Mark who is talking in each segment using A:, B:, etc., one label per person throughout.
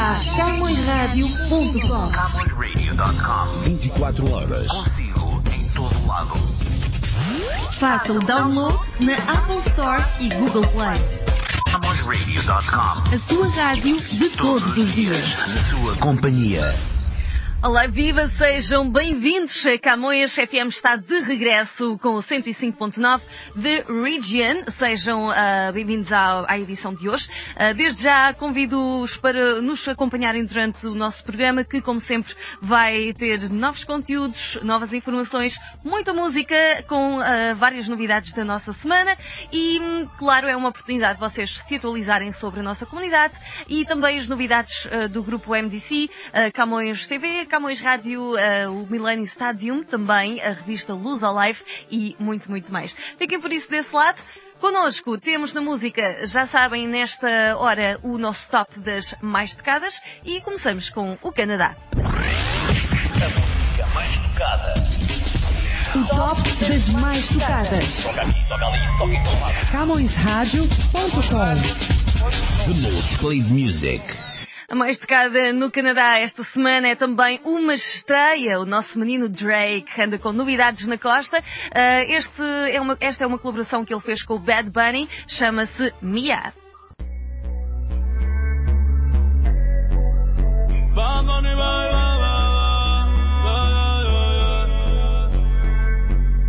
A: a CamõesRádio.com.
B: CamõesRadio.com
C: 24 horas.
B: Consigo em todo lado.
A: Faça o download na Apple Store e Google Play.
B: CamõesRadio.com
A: A sua rádio de todos os dias.
B: Na sua companhia.
D: Olá, viva! Sejam bem-vindos. Camões FM está de regresso com o 105.9 de Region. Sejam ah, bem-vindos à, à edição de hoje. Ah, desde já convido-os para nos acompanharem durante o nosso programa, que, como sempre, vai ter novos conteúdos, novas informações, muita música, com ah, várias novidades da nossa semana e, claro, é uma oportunidade de vocês se atualizarem sobre a nossa comunidade e também as novidades do grupo MDC, Camões TV, Camões Rádio, ah, o Millennium Stadium, também a revista Luz ao Live e muito, muito mais. Fiquem por isso desse lado. Connosco temos na música, já sabem, nesta hora o nosso top das mais tocadas e começamos com o Canadá.
B: A música mais tocada.
A: O top das mais tocadas.
B: Toca aqui, toca ali, toca em todo lado.
A: CamõesRádio.com
C: The most played music.
D: A mais tocada no Canadá esta semana é também uma estreia. O nosso menino Drake anda com novidades na costa. Ah, este é uma- esta é uma colaboração que ele fez com o Bad Bunny, chama-se Mia.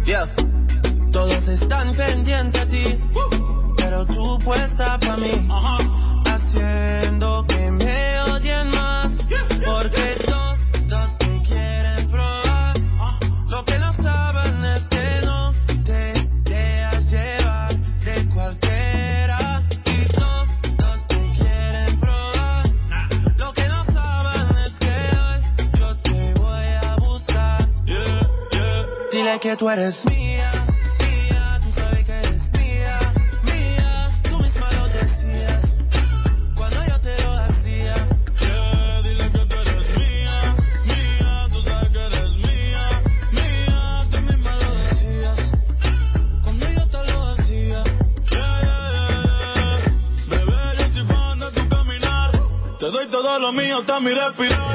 E: Yeah. Todos están pendientes a ti, pero tú puesta para mí, haciendo que me Mía, mía, tú sabes que eres mía, mía, tú misma lo decías cuando yo te lo hacía. Yeah, dile que tú eres mía, mía, tú sabes que eres mía, mía, tú misma lo decías cuando yo te lo hacía. Yeah, yeah, yeah, me vería tu caminar, te doy todo lo mío hasta mi respirar.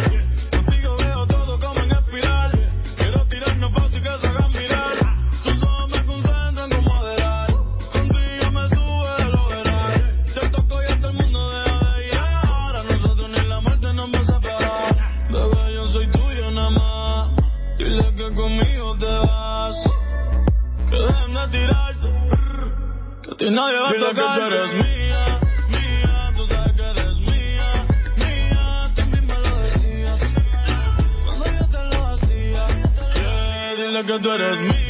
E: Nadie va a tocar. que tú eres mía, mía, tú sabes que eres mía, mía, tú misma lo decías cuando yo te lo hacía. Yeah, dile que tú eres mía, mía,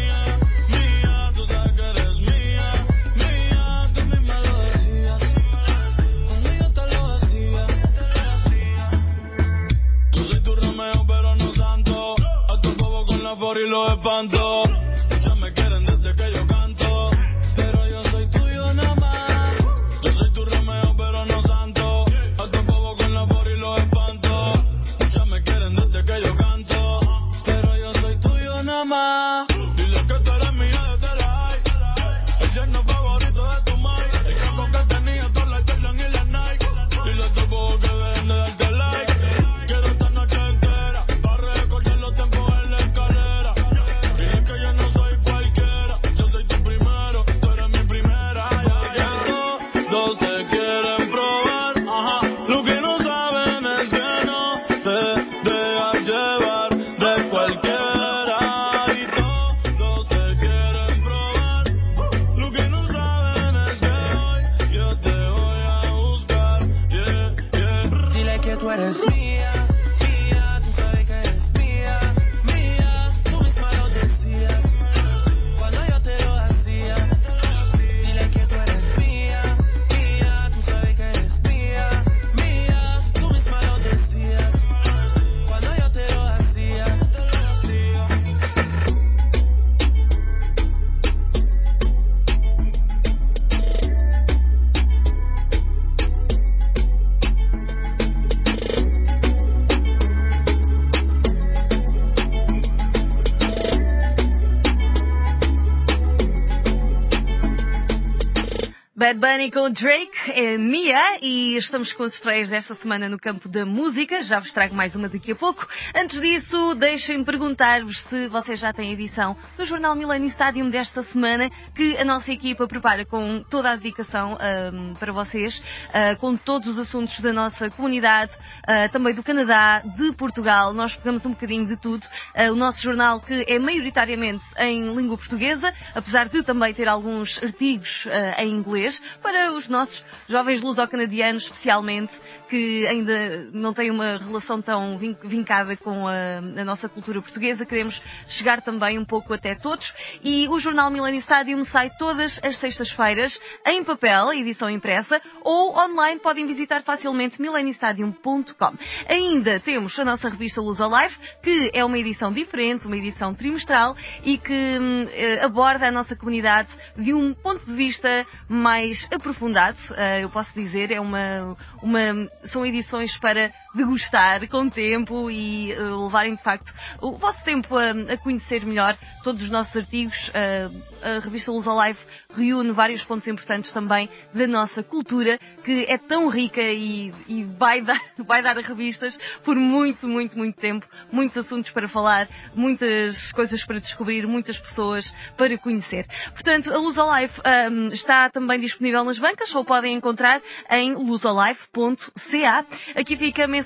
D: Bad Bunny com Drake, é Mia, e estamos com as estreias desta semana no campo da música. Já vos trago mais uma daqui a pouco. Antes disso, deixem-me perguntar-vos se vocês já têm edição do Jornal Millennium Stadium desta semana, que a nossa equipa prepara com toda a dedicação ahm, para vocês, ah, com todos os assuntos da nossa comunidade, ah, também do Canadá, de Portugal. Nós pegamos um bocadinho de tudo. Ah, o nosso jornal, que é maioritariamente em língua portuguesa, apesar de também ter alguns artigos em inglês, para os nossos jovens luso-canadianos, especialmente, que ainda não têm uma relação tão vin- vincada com a, a nossa cultura portuguesa. Queremos chegar também um pouco até todos. E o jornal Millennium Stadium sai todas as sextas-feiras em papel, edição impressa, ou online podem visitar facilmente millenniumstadium.com. Ainda temos a nossa revista Luz Alive, que é uma edição diferente, uma edição trimestral e que hum, eh, aborda a nossa comunidade de um ponto de vista mais aprofundado, eh, eu posso dizer, é uma, uma, são edições para degustar com tempo e eh, levarem de facto o vosso tempo a, a conhecer melhor todos os nossos artigos. Eh, a revista Luz Alive reúne vários pontos importantes também da nossa cultura, que é tão rica e, e vai, dar, vai dar a revistas por muito, muito, muito tempo. Muitos assuntos para falar, muitas coisas para descobrir, muitas pessoas para conhecer. Portanto, a Luz Alive ahm, está também disponível nas bancas ou podem encontrar em luzolive.ca. Aqui fica a mensagem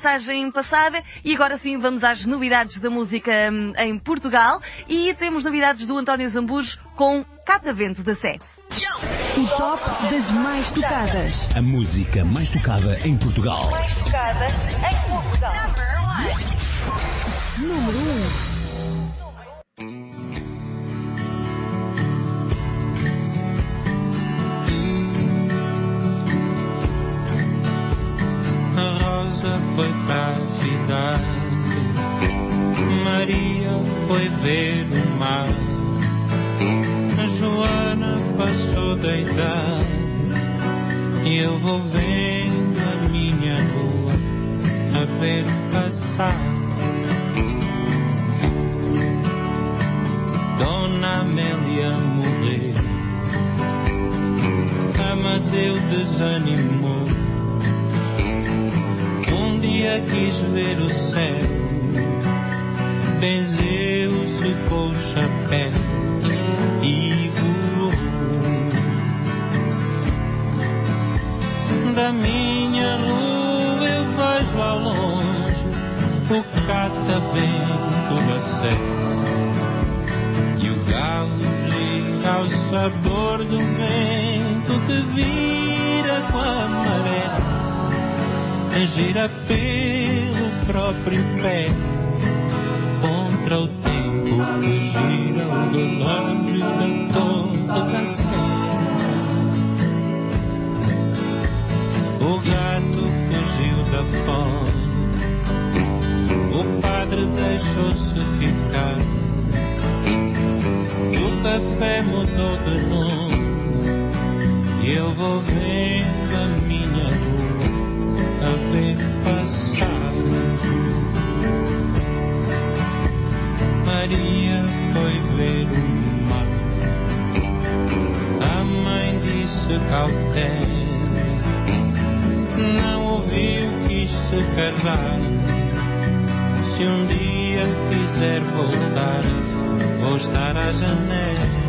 D: passada e agora sim vamos às novidades da música hum, em Portugal e temos novidades do António Zambujo com Catavento da Sé.
A: O top das mais tocadas.
C: A música mais tocada em Portugal.
A: Número 1.
F: Foi para a cidade, Maria foi ver o mar, Joana passou da idade, e eu vou vendo a minha rua a ver passar. Dona Amélia morreu, Amadeu desanimou. Dia quis ver o céu, benzeu-se com o chapéu e voou. Da minha rua eu vejo ao longe o catavento da sé. E o galo gira ao sabor do vento que vira com a maré gira pelo próprio pé contra o tempo que gira o relógio da torre da sé. O gato fugiu da fome, o padre deixou-se ficar, o café mudou de nome. E eu vou vendo a minha rua a ver passar. Maria foi ver o mar. A mãe disse cautela. Não ouviu, quis se casar. Se um dia quiser voltar, vou estar à janela.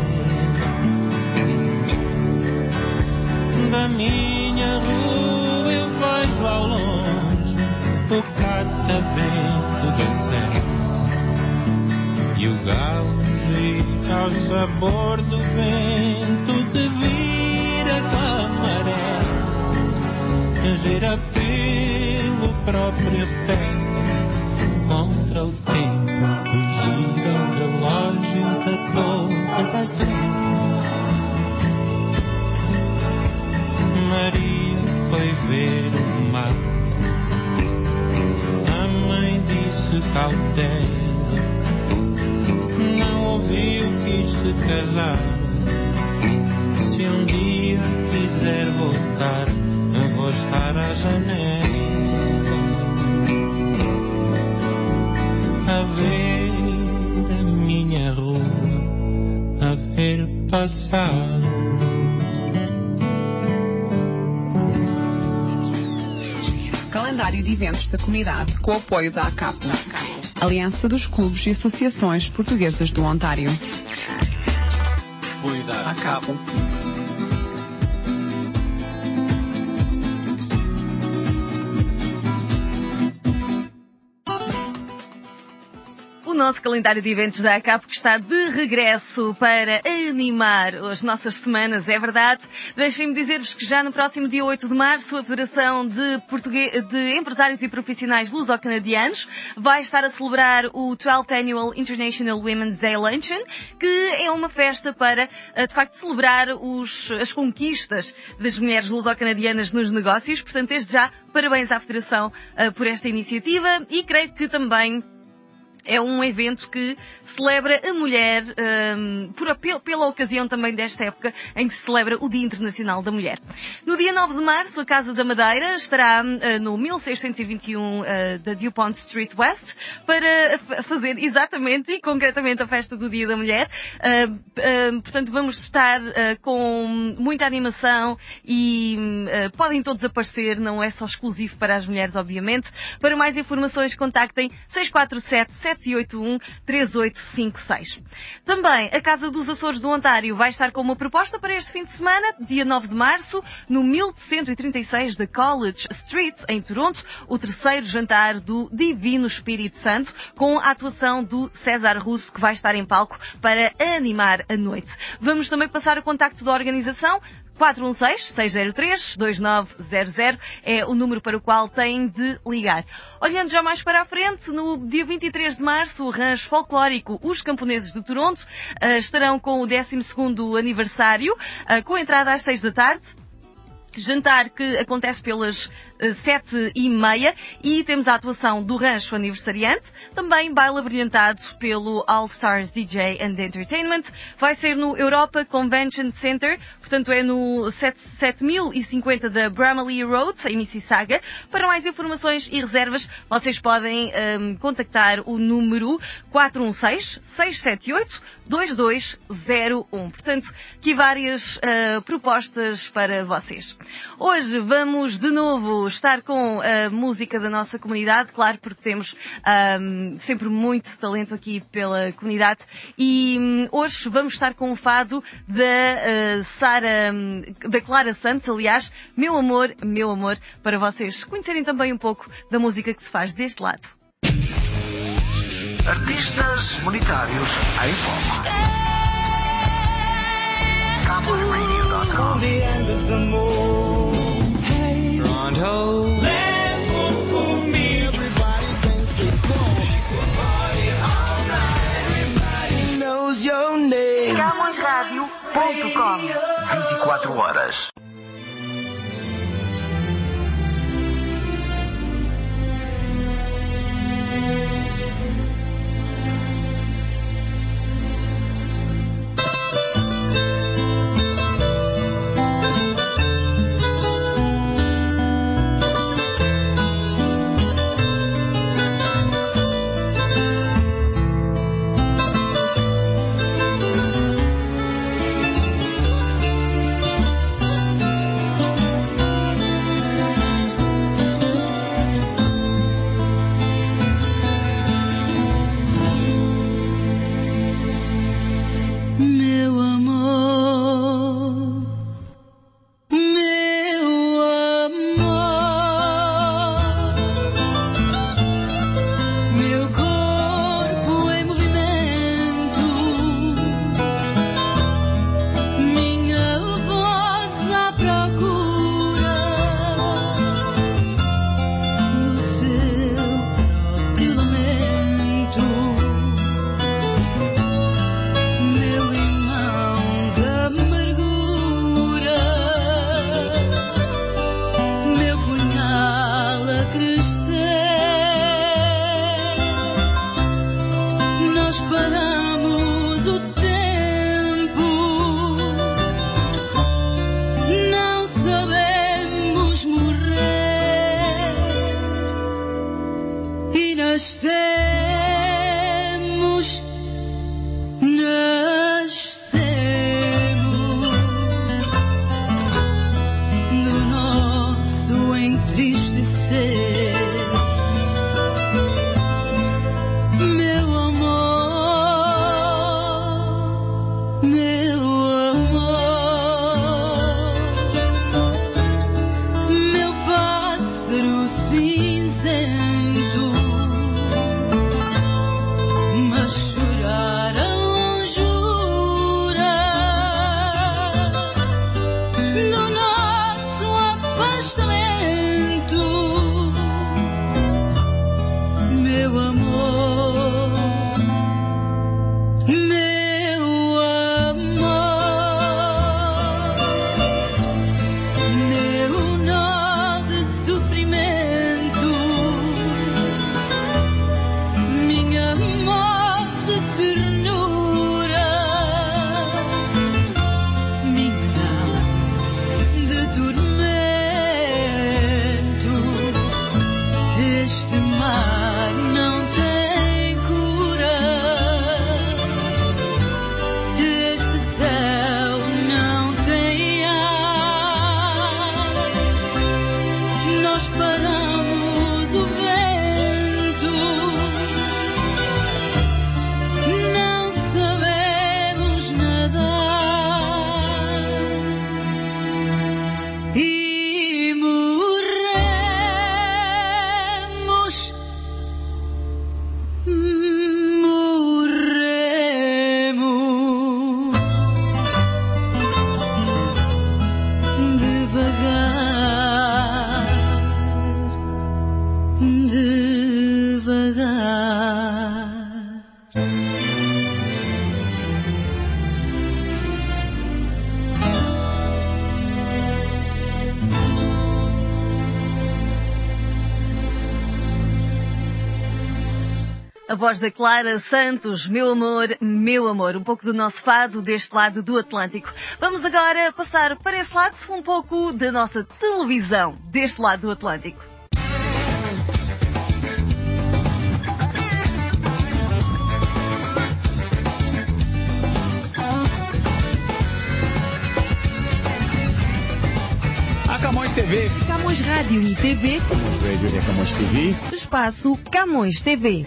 F: Da minha rua eu vejo ao longe o catavento da serra e o galo gira ao sabor do vento que vira com a maré, gira pelo próprio pé contra o tempo que gira o relógio da dela. Não ouviu, quis se casar. Se um dia quiser voltar, eu vou estar à janela. A ver a minha rua, a ver passar.
G: Calendário de eventos da comunidade com o apoio da ACAP. na ACAP. Aliança dos Clubes e Associações Portuguesas do Ontário. ACAP.
D: O nosso calendário de eventos da ACAP que está de regresso para animar as nossas semanas, é verdade. Deixem-me dizer-vos que já no próximo dia 8 de março a Federação de, Portugue... de Empresários e Profissionais Luso-Canadianos vai estar a celebrar o 12th Annual International Women's Day Luncheon, que é uma festa para, eh, de facto, celebrar os... as conquistas das mulheres luso-canadianas nos negócios. Portanto, desde já, parabéns à Federação eh, por esta iniciativa e creio que também é um evento que celebra a mulher hum, por- pe- pela ocasião também desta época em que se celebra o Dia Internacional da Mulher. No dia 9 de março, a Casa da Madeira estará hum, no 1621 eh, da DuPont Street West para fazer exatamente e concretamente a festa do Dia da Mulher. Ah, portanto, vamos estar com muita animação e hum, podem todos aparecer, não é só exclusivo para as mulheres, obviamente. Para mais informações, contactem 647-781-3856. Também, a Casa dos Açores do Ontário vai estar com uma proposta para este fim de semana, dia 9 de março, no 1136 da College Street, em Toronto, o terceiro jantar do Divino Espírito Santo, com a atuação do César Russo, que vai estar em palco para animar a noite. Vamos também passar o contacto da organização. 416-603-2900 é o número para o qual têm de ligar. Olhando já mais para a frente, no dia 23 de março, o rancho folclórico Os Camponeses de Toronto eh, estarão com o 12º aniversário, eh, com entrada às 6 da tarde. Jantar que acontece pelas sete e meia e temos a atuação do Rancho Aniversariante, também baile brilhantado pelo All Stars DJ and Entertainment. Vai ser no Europa Convention Center, portanto é no 7- 7050 da Bramley Road, em Mississauga. Para mais informações e reservas, vocês podem ehm, contactar o número 416-678-2201. Portanto, aqui várias eh, propostas para vocês. Hoje vamos de novo estar com a música da nossa comunidade, claro, porque temos ahm, sempre muito talento aqui pela comunidade e hum, hoje vamos estar com o fado da ah, Sara, hum, da Clara Santos, aliás, Meu Amor, Meu Amor, para vocês conhecerem também um pouco da música que se faz deste lado.
B: Artistas monetários em foco. CowboyRadio.com
F: Pronto.
A: CamõesRádio.com
B: 24 horas.
D: A voz da Clara Santos, meu amor, meu amor, um pouco do nosso fado deste lado do Atlântico. Vamos agora passar para esse lado um pouco da nossa televisão deste lado do Atlântico.
C: Camões TV.
A: Camões Rádio e TV,
C: Camões Radio e Camões TV.
A: espaço Camões TV.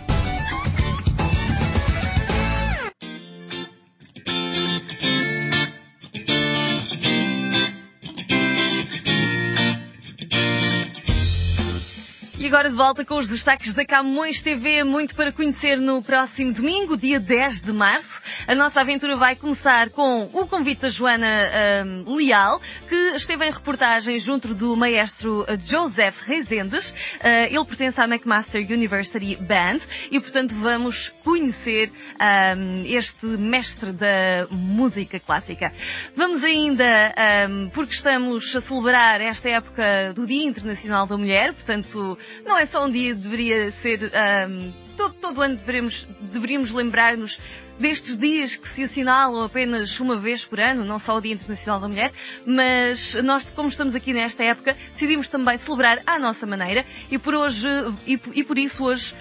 D: Agora de volta com os destaques da Camões TV, muito para conhecer no próximo domingo, dia 10 de março. A nossa aventura vai começar com o convite da Joana ahm, Leal, que esteve em reportagem junto do maestro Joseph Rezendes. Ah, ele pertence à McMaster University Band e, portanto, vamos conhecer ahm, este mestre da música clássica. Vamos ainda, ahm, porque estamos a celebrar esta época do Dia Internacional da Mulher, portanto, não é só um dia, deveria ser. ahm, todo, todo ano deveríamos, deveríamos lembrar-nos destes dias que se assinalam apenas uma vez por ano, não só o Dia Internacional da Mulher, mas nós, como estamos aqui nesta época, decidimos também celebrar à nossa maneira e por hoje, e, e por isso hoje,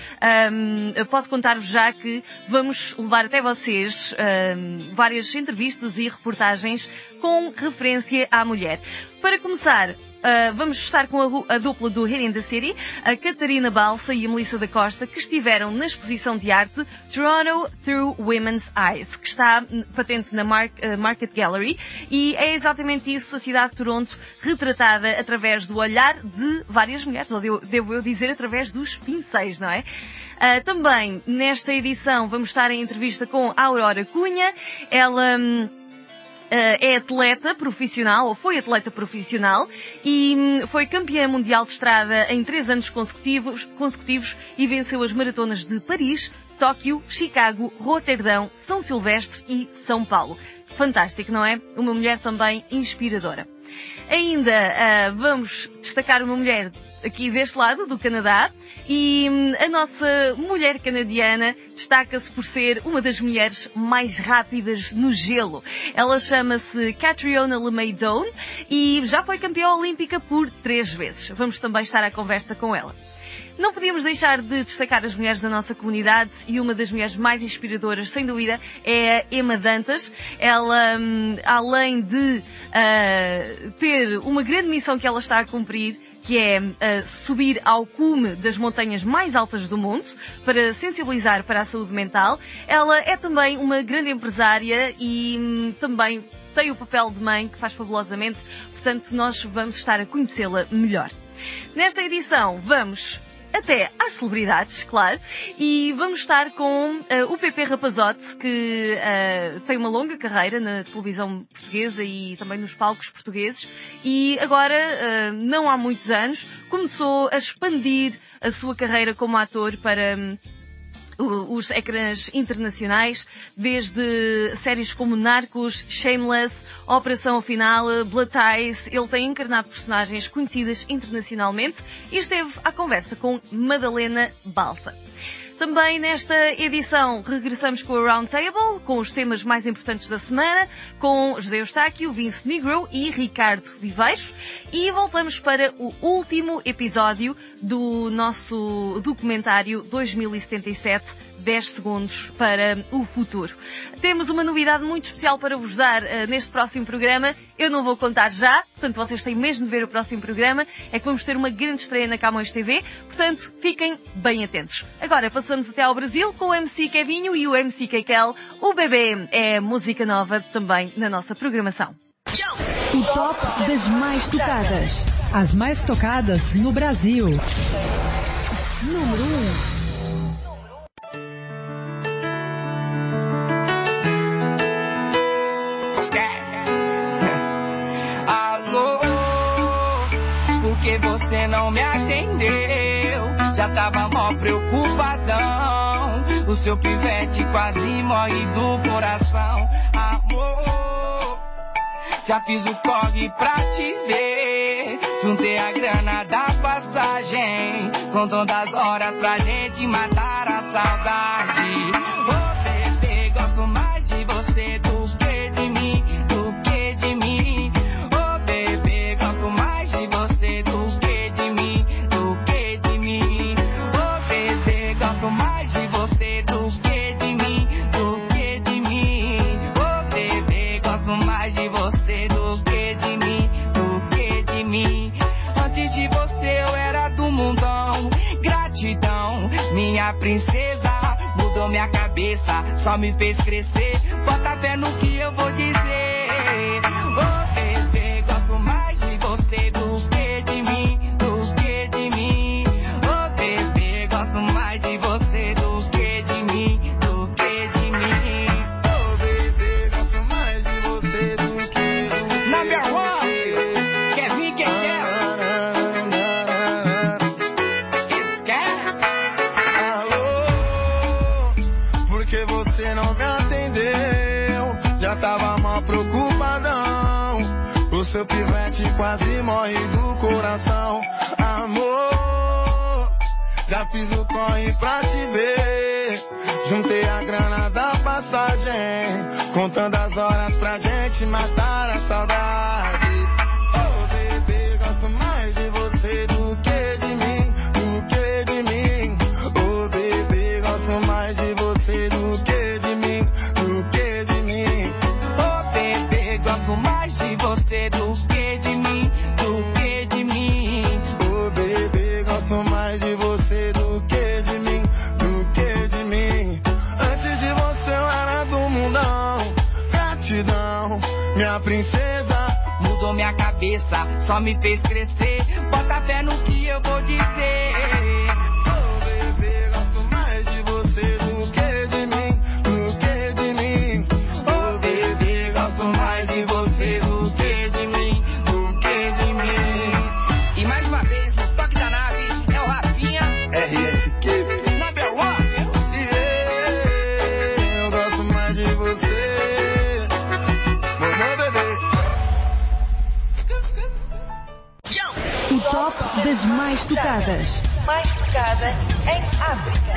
D: eu posso contar-vos já que vamos levar até vocês ahm, várias entrevistas e reportagens com referência à mulher. Para começar, Uh, vamos estar com a, a dupla do in the City, a Catarina Balsa e a Melissa da Costa, que estiveram na exposição de arte Toronto Through Women's Eyes, que está patente na Mar- uh, Market Gallery, e é exatamente isso, a cidade de Toronto retratada através do olhar de várias mulheres, ou devo, devo eu dizer, através dos pincéis, não é? Ah, também, nesta edição, vamos estar em entrevista com Aurora Cunha. Ela... Uh, é atleta profissional, ou foi atleta profissional, e hum, foi campeã mundial de estrada em três anos consecutivos, consecutivos e venceu as maratonas de Paris, Tóquio, Chicago, Roterdão, São Silvestre e São Paulo. Fantástico, não é? Uma mulher também inspiradora. Ainda ah, vamos destacar uma mulher aqui deste lado, do Canadá, e hum, a nossa mulher canadiana destaca-se por ser uma das mulheres mais rápidas no gelo. Ela chama-se Catriona LeMaidon e já foi campeã olímpica por três vezes. Vamos também estar à conversa com ela. Não podíamos deixar de destacar as mulheres da nossa comunidade e uma das mulheres mais inspiradoras, sem dúvida, é a Emma Dantas. Ela, hum, além de ah, ter uma grande missão que ela está a cumprir, que é ah, subir ao cume das montanhas mais altas do mundo para sensibilizar para a saúde mental, ela é também uma grande empresária e hum, também tem o papel de mãe que faz fabulosamente, portanto nós vamos estar a conhecê-la melhor. Nesta edição vamos até às celebridades, claro, e vamos estar com uh, o PP Rapazote, que uh, tem uma longa carreira na televisão portuguesa e também nos palcos portugueses, e agora, uh, não há muitos anos, começou a expandir a sua carreira como ator para um, os ecrãs internacionais, desde séries como Narcos, Shameless, Operação Final, Blood Ties. Ele tem encarnado personagens conhecidas internacionalmente e esteve à conversa com Madalena Balsa. Também nesta edição regressamos com o Roundtable, com os temas mais importantes da semana, com José Eustáquio, Vince Negro e Ricardo Viveiros. E voltamos para o último episódio do nosso documentário 2077 10 segundos para o futuro. Temos uma novidade muito especial para vos dar uh, neste próximo programa. Eu não vou contar já, portanto vocês têm mesmo de ver o próximo programa. É que vamos ter uma grande estreia na Camões TV, portanto fiquem bem atentos. Agora passamos até ao Brasil com o MC Kevinho e o MC Keikel. O bebê é música nova também na nossa programação.
A: O top das mais tocadas.
H: As mais tocadas no Brasil.
A: Número 1.
I: Preocupadão. O seu pivete quase morre do coração. Amor, já fiz o corre pra te ver. Juntei a grana da passagem. Contando as horas pra gente matar a saudade. Minha princesa. Mudou minha cabeça, só me fez crescer. Bota fé no que eu vou dizer.
J: Morre do coração. Amor, já fiz o corre pra te ver. Juntei a grana da passagem. Contando as horas pra gente matar a saudade.
I: Só me fez crescer.
A: Das mais tocadas.
K: Mais tocada em África.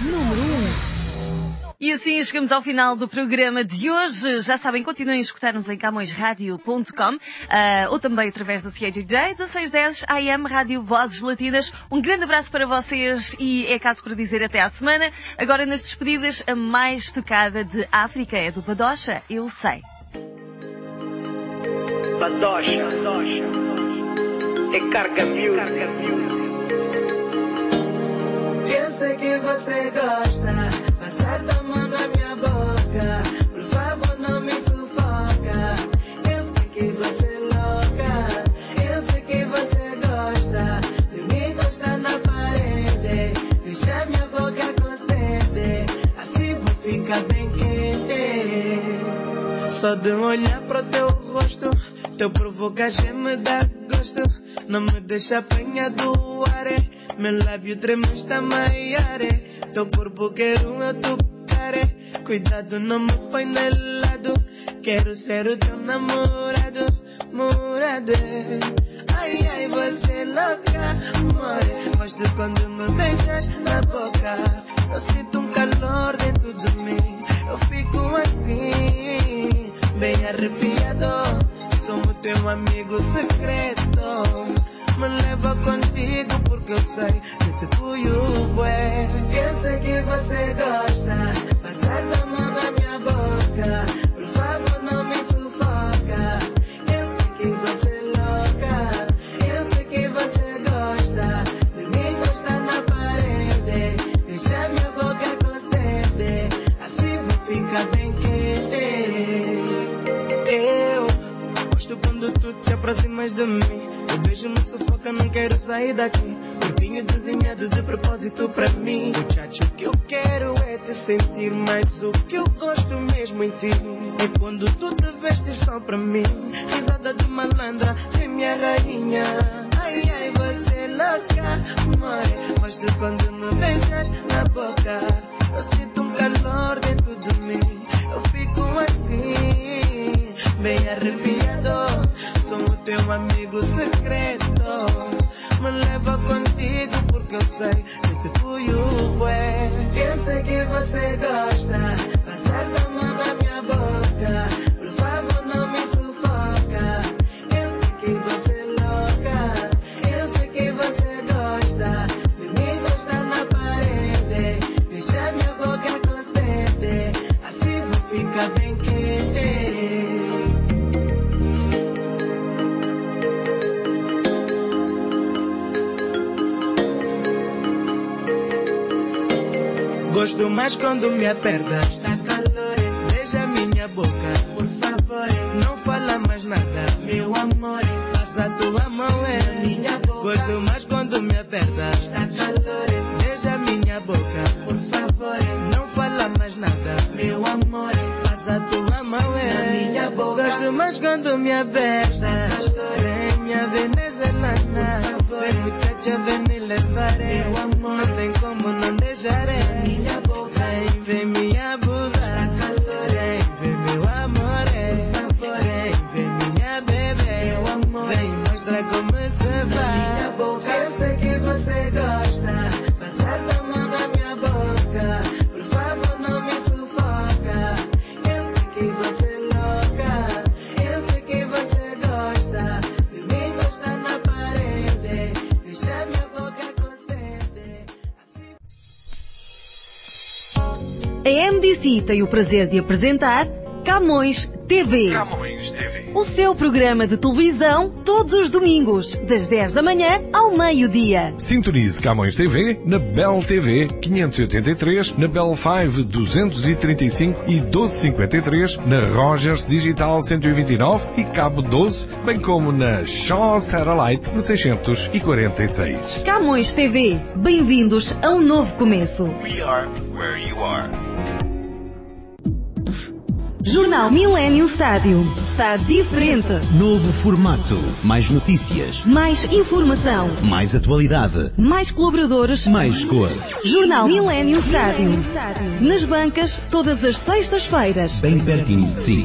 A: Número 1.
D: E assim chegamos ao final do programa de hoje. Já sabem, continuem a escutar-nos em camõesradio.com ah, ou também através da CAJJ, da 610 AM Rádio Vozes Latinas. Um grande abraço para vocês e é caso para dizer até à semana. Agora nas despedidas, a mais tocada de África é do Badocha, eu sei.
L: Badosha, e Carga Beauty.
K: Eu sei que você gosta, passar da mão na minha boca. Por favor, não me sufoca. Eu sei que você é louca, eu sei que você gosta. De me encostar na parede, deixar minha boca com sede.
M: Assim vou ficar bem
K: quente.
M: Só de um olhar pro teu rosto teu provocaje me dá gosto. Não me deixa apanhar do ar, é. meu lábio treme está maior. é. Teu corpo quero eu tocar, é. cuidado não me põe de lado. Quero ser o teu namorado, morado. Ai, ai, você é louca, amor. Gosto quando me beijas na boca. Eu sinto um calor dentro de mim. Eu fico assim, bem arrepiado. Sou teu amigo secreto. Me leva contigo porque eu sei que te cuido é. Eu sei que você gosta. Passar da mão na minha boca. Por favor, sair daqui. Corpinho desenhado de propósito pra mim. Muchacho, o que eu quero é te sentir, mas o que eu gosto mesmo em ti é quando tu te vestes só pra mim. Risada de malandra, vem minha rainha. Ai, ai, você é louca, amor. Gosto quando me beijas na boca. Eu sinto um calor dentro de mim. Eu fico assim, bem arrepiado. Sou o teu amigo secreto. Sei te cuido é. Eu sei que você gosta. Quando me apertas. Tem
D: o prazer de apresentar Camões TV.
B: Camões TV.
D: O seu programa de televisão todos os domingos, das 10 da manhã ao meio-dia.
N: Sintonize Camões TV na Bell TV 583, na Bell 5 235 e 1253, na Rogers Digital 129 e Cabo 12, bem como na Shaw Satellite no 646.
D: Camões TV. Bem-vindos a um novo começo.
B: We are where you are.
D: Jornal Millennium Stádio. Está diferente.
O: Novo formato. Mais notícias.
D: Mais informação.
O: Mais atualidade.
D: Mais colaboradores.
O: Mais cor.
D: Jornal Millennium Stádio. Nas bancas, todas as sextas-feiras.
O: Bem pertinho de si.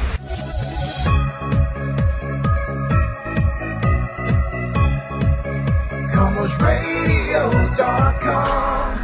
B: CannabisRadio.com.